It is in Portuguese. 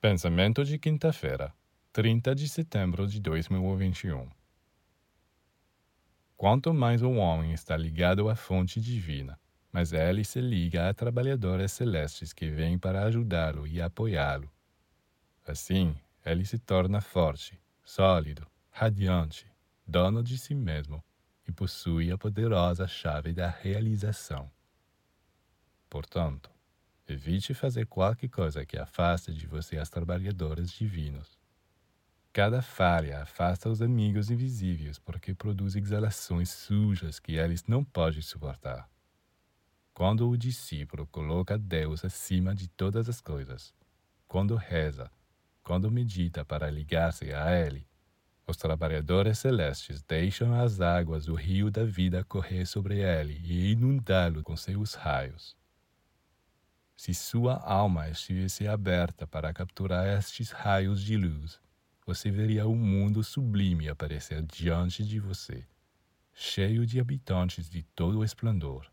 Pensamento de quinta-feira, 30 de setembro de 2021. Quanto mais o homem está ligado à fonte divina, mais ele se liga a trabalhadores celestes que vêm para ajudá-lo e apoiá-lo. Assim, ele se torna forte, sólido, radiante, dono de si mesmo e possui a poderosa chave da realização. Portanto, Evite fazer qualquer coisa que afaste de você as trabalhadoras divinos. Cada falha afasta os amigos invisíveis porque produz exalações sujas que eles não podem suportar. Quando o discípulo coloca Deus acima de todas as coisas, quando reza, quando medita para ligar-se a Ele, os trabalhadores celestes deixam as águas do rio da vida correr sobre ele e inundá-lo com seus raios. Se sua alma estivesse aberta para capturar estes raios de luz, você veria um mundo sublime aparecer diante de você, cheio de habitantes de todo o esplendor.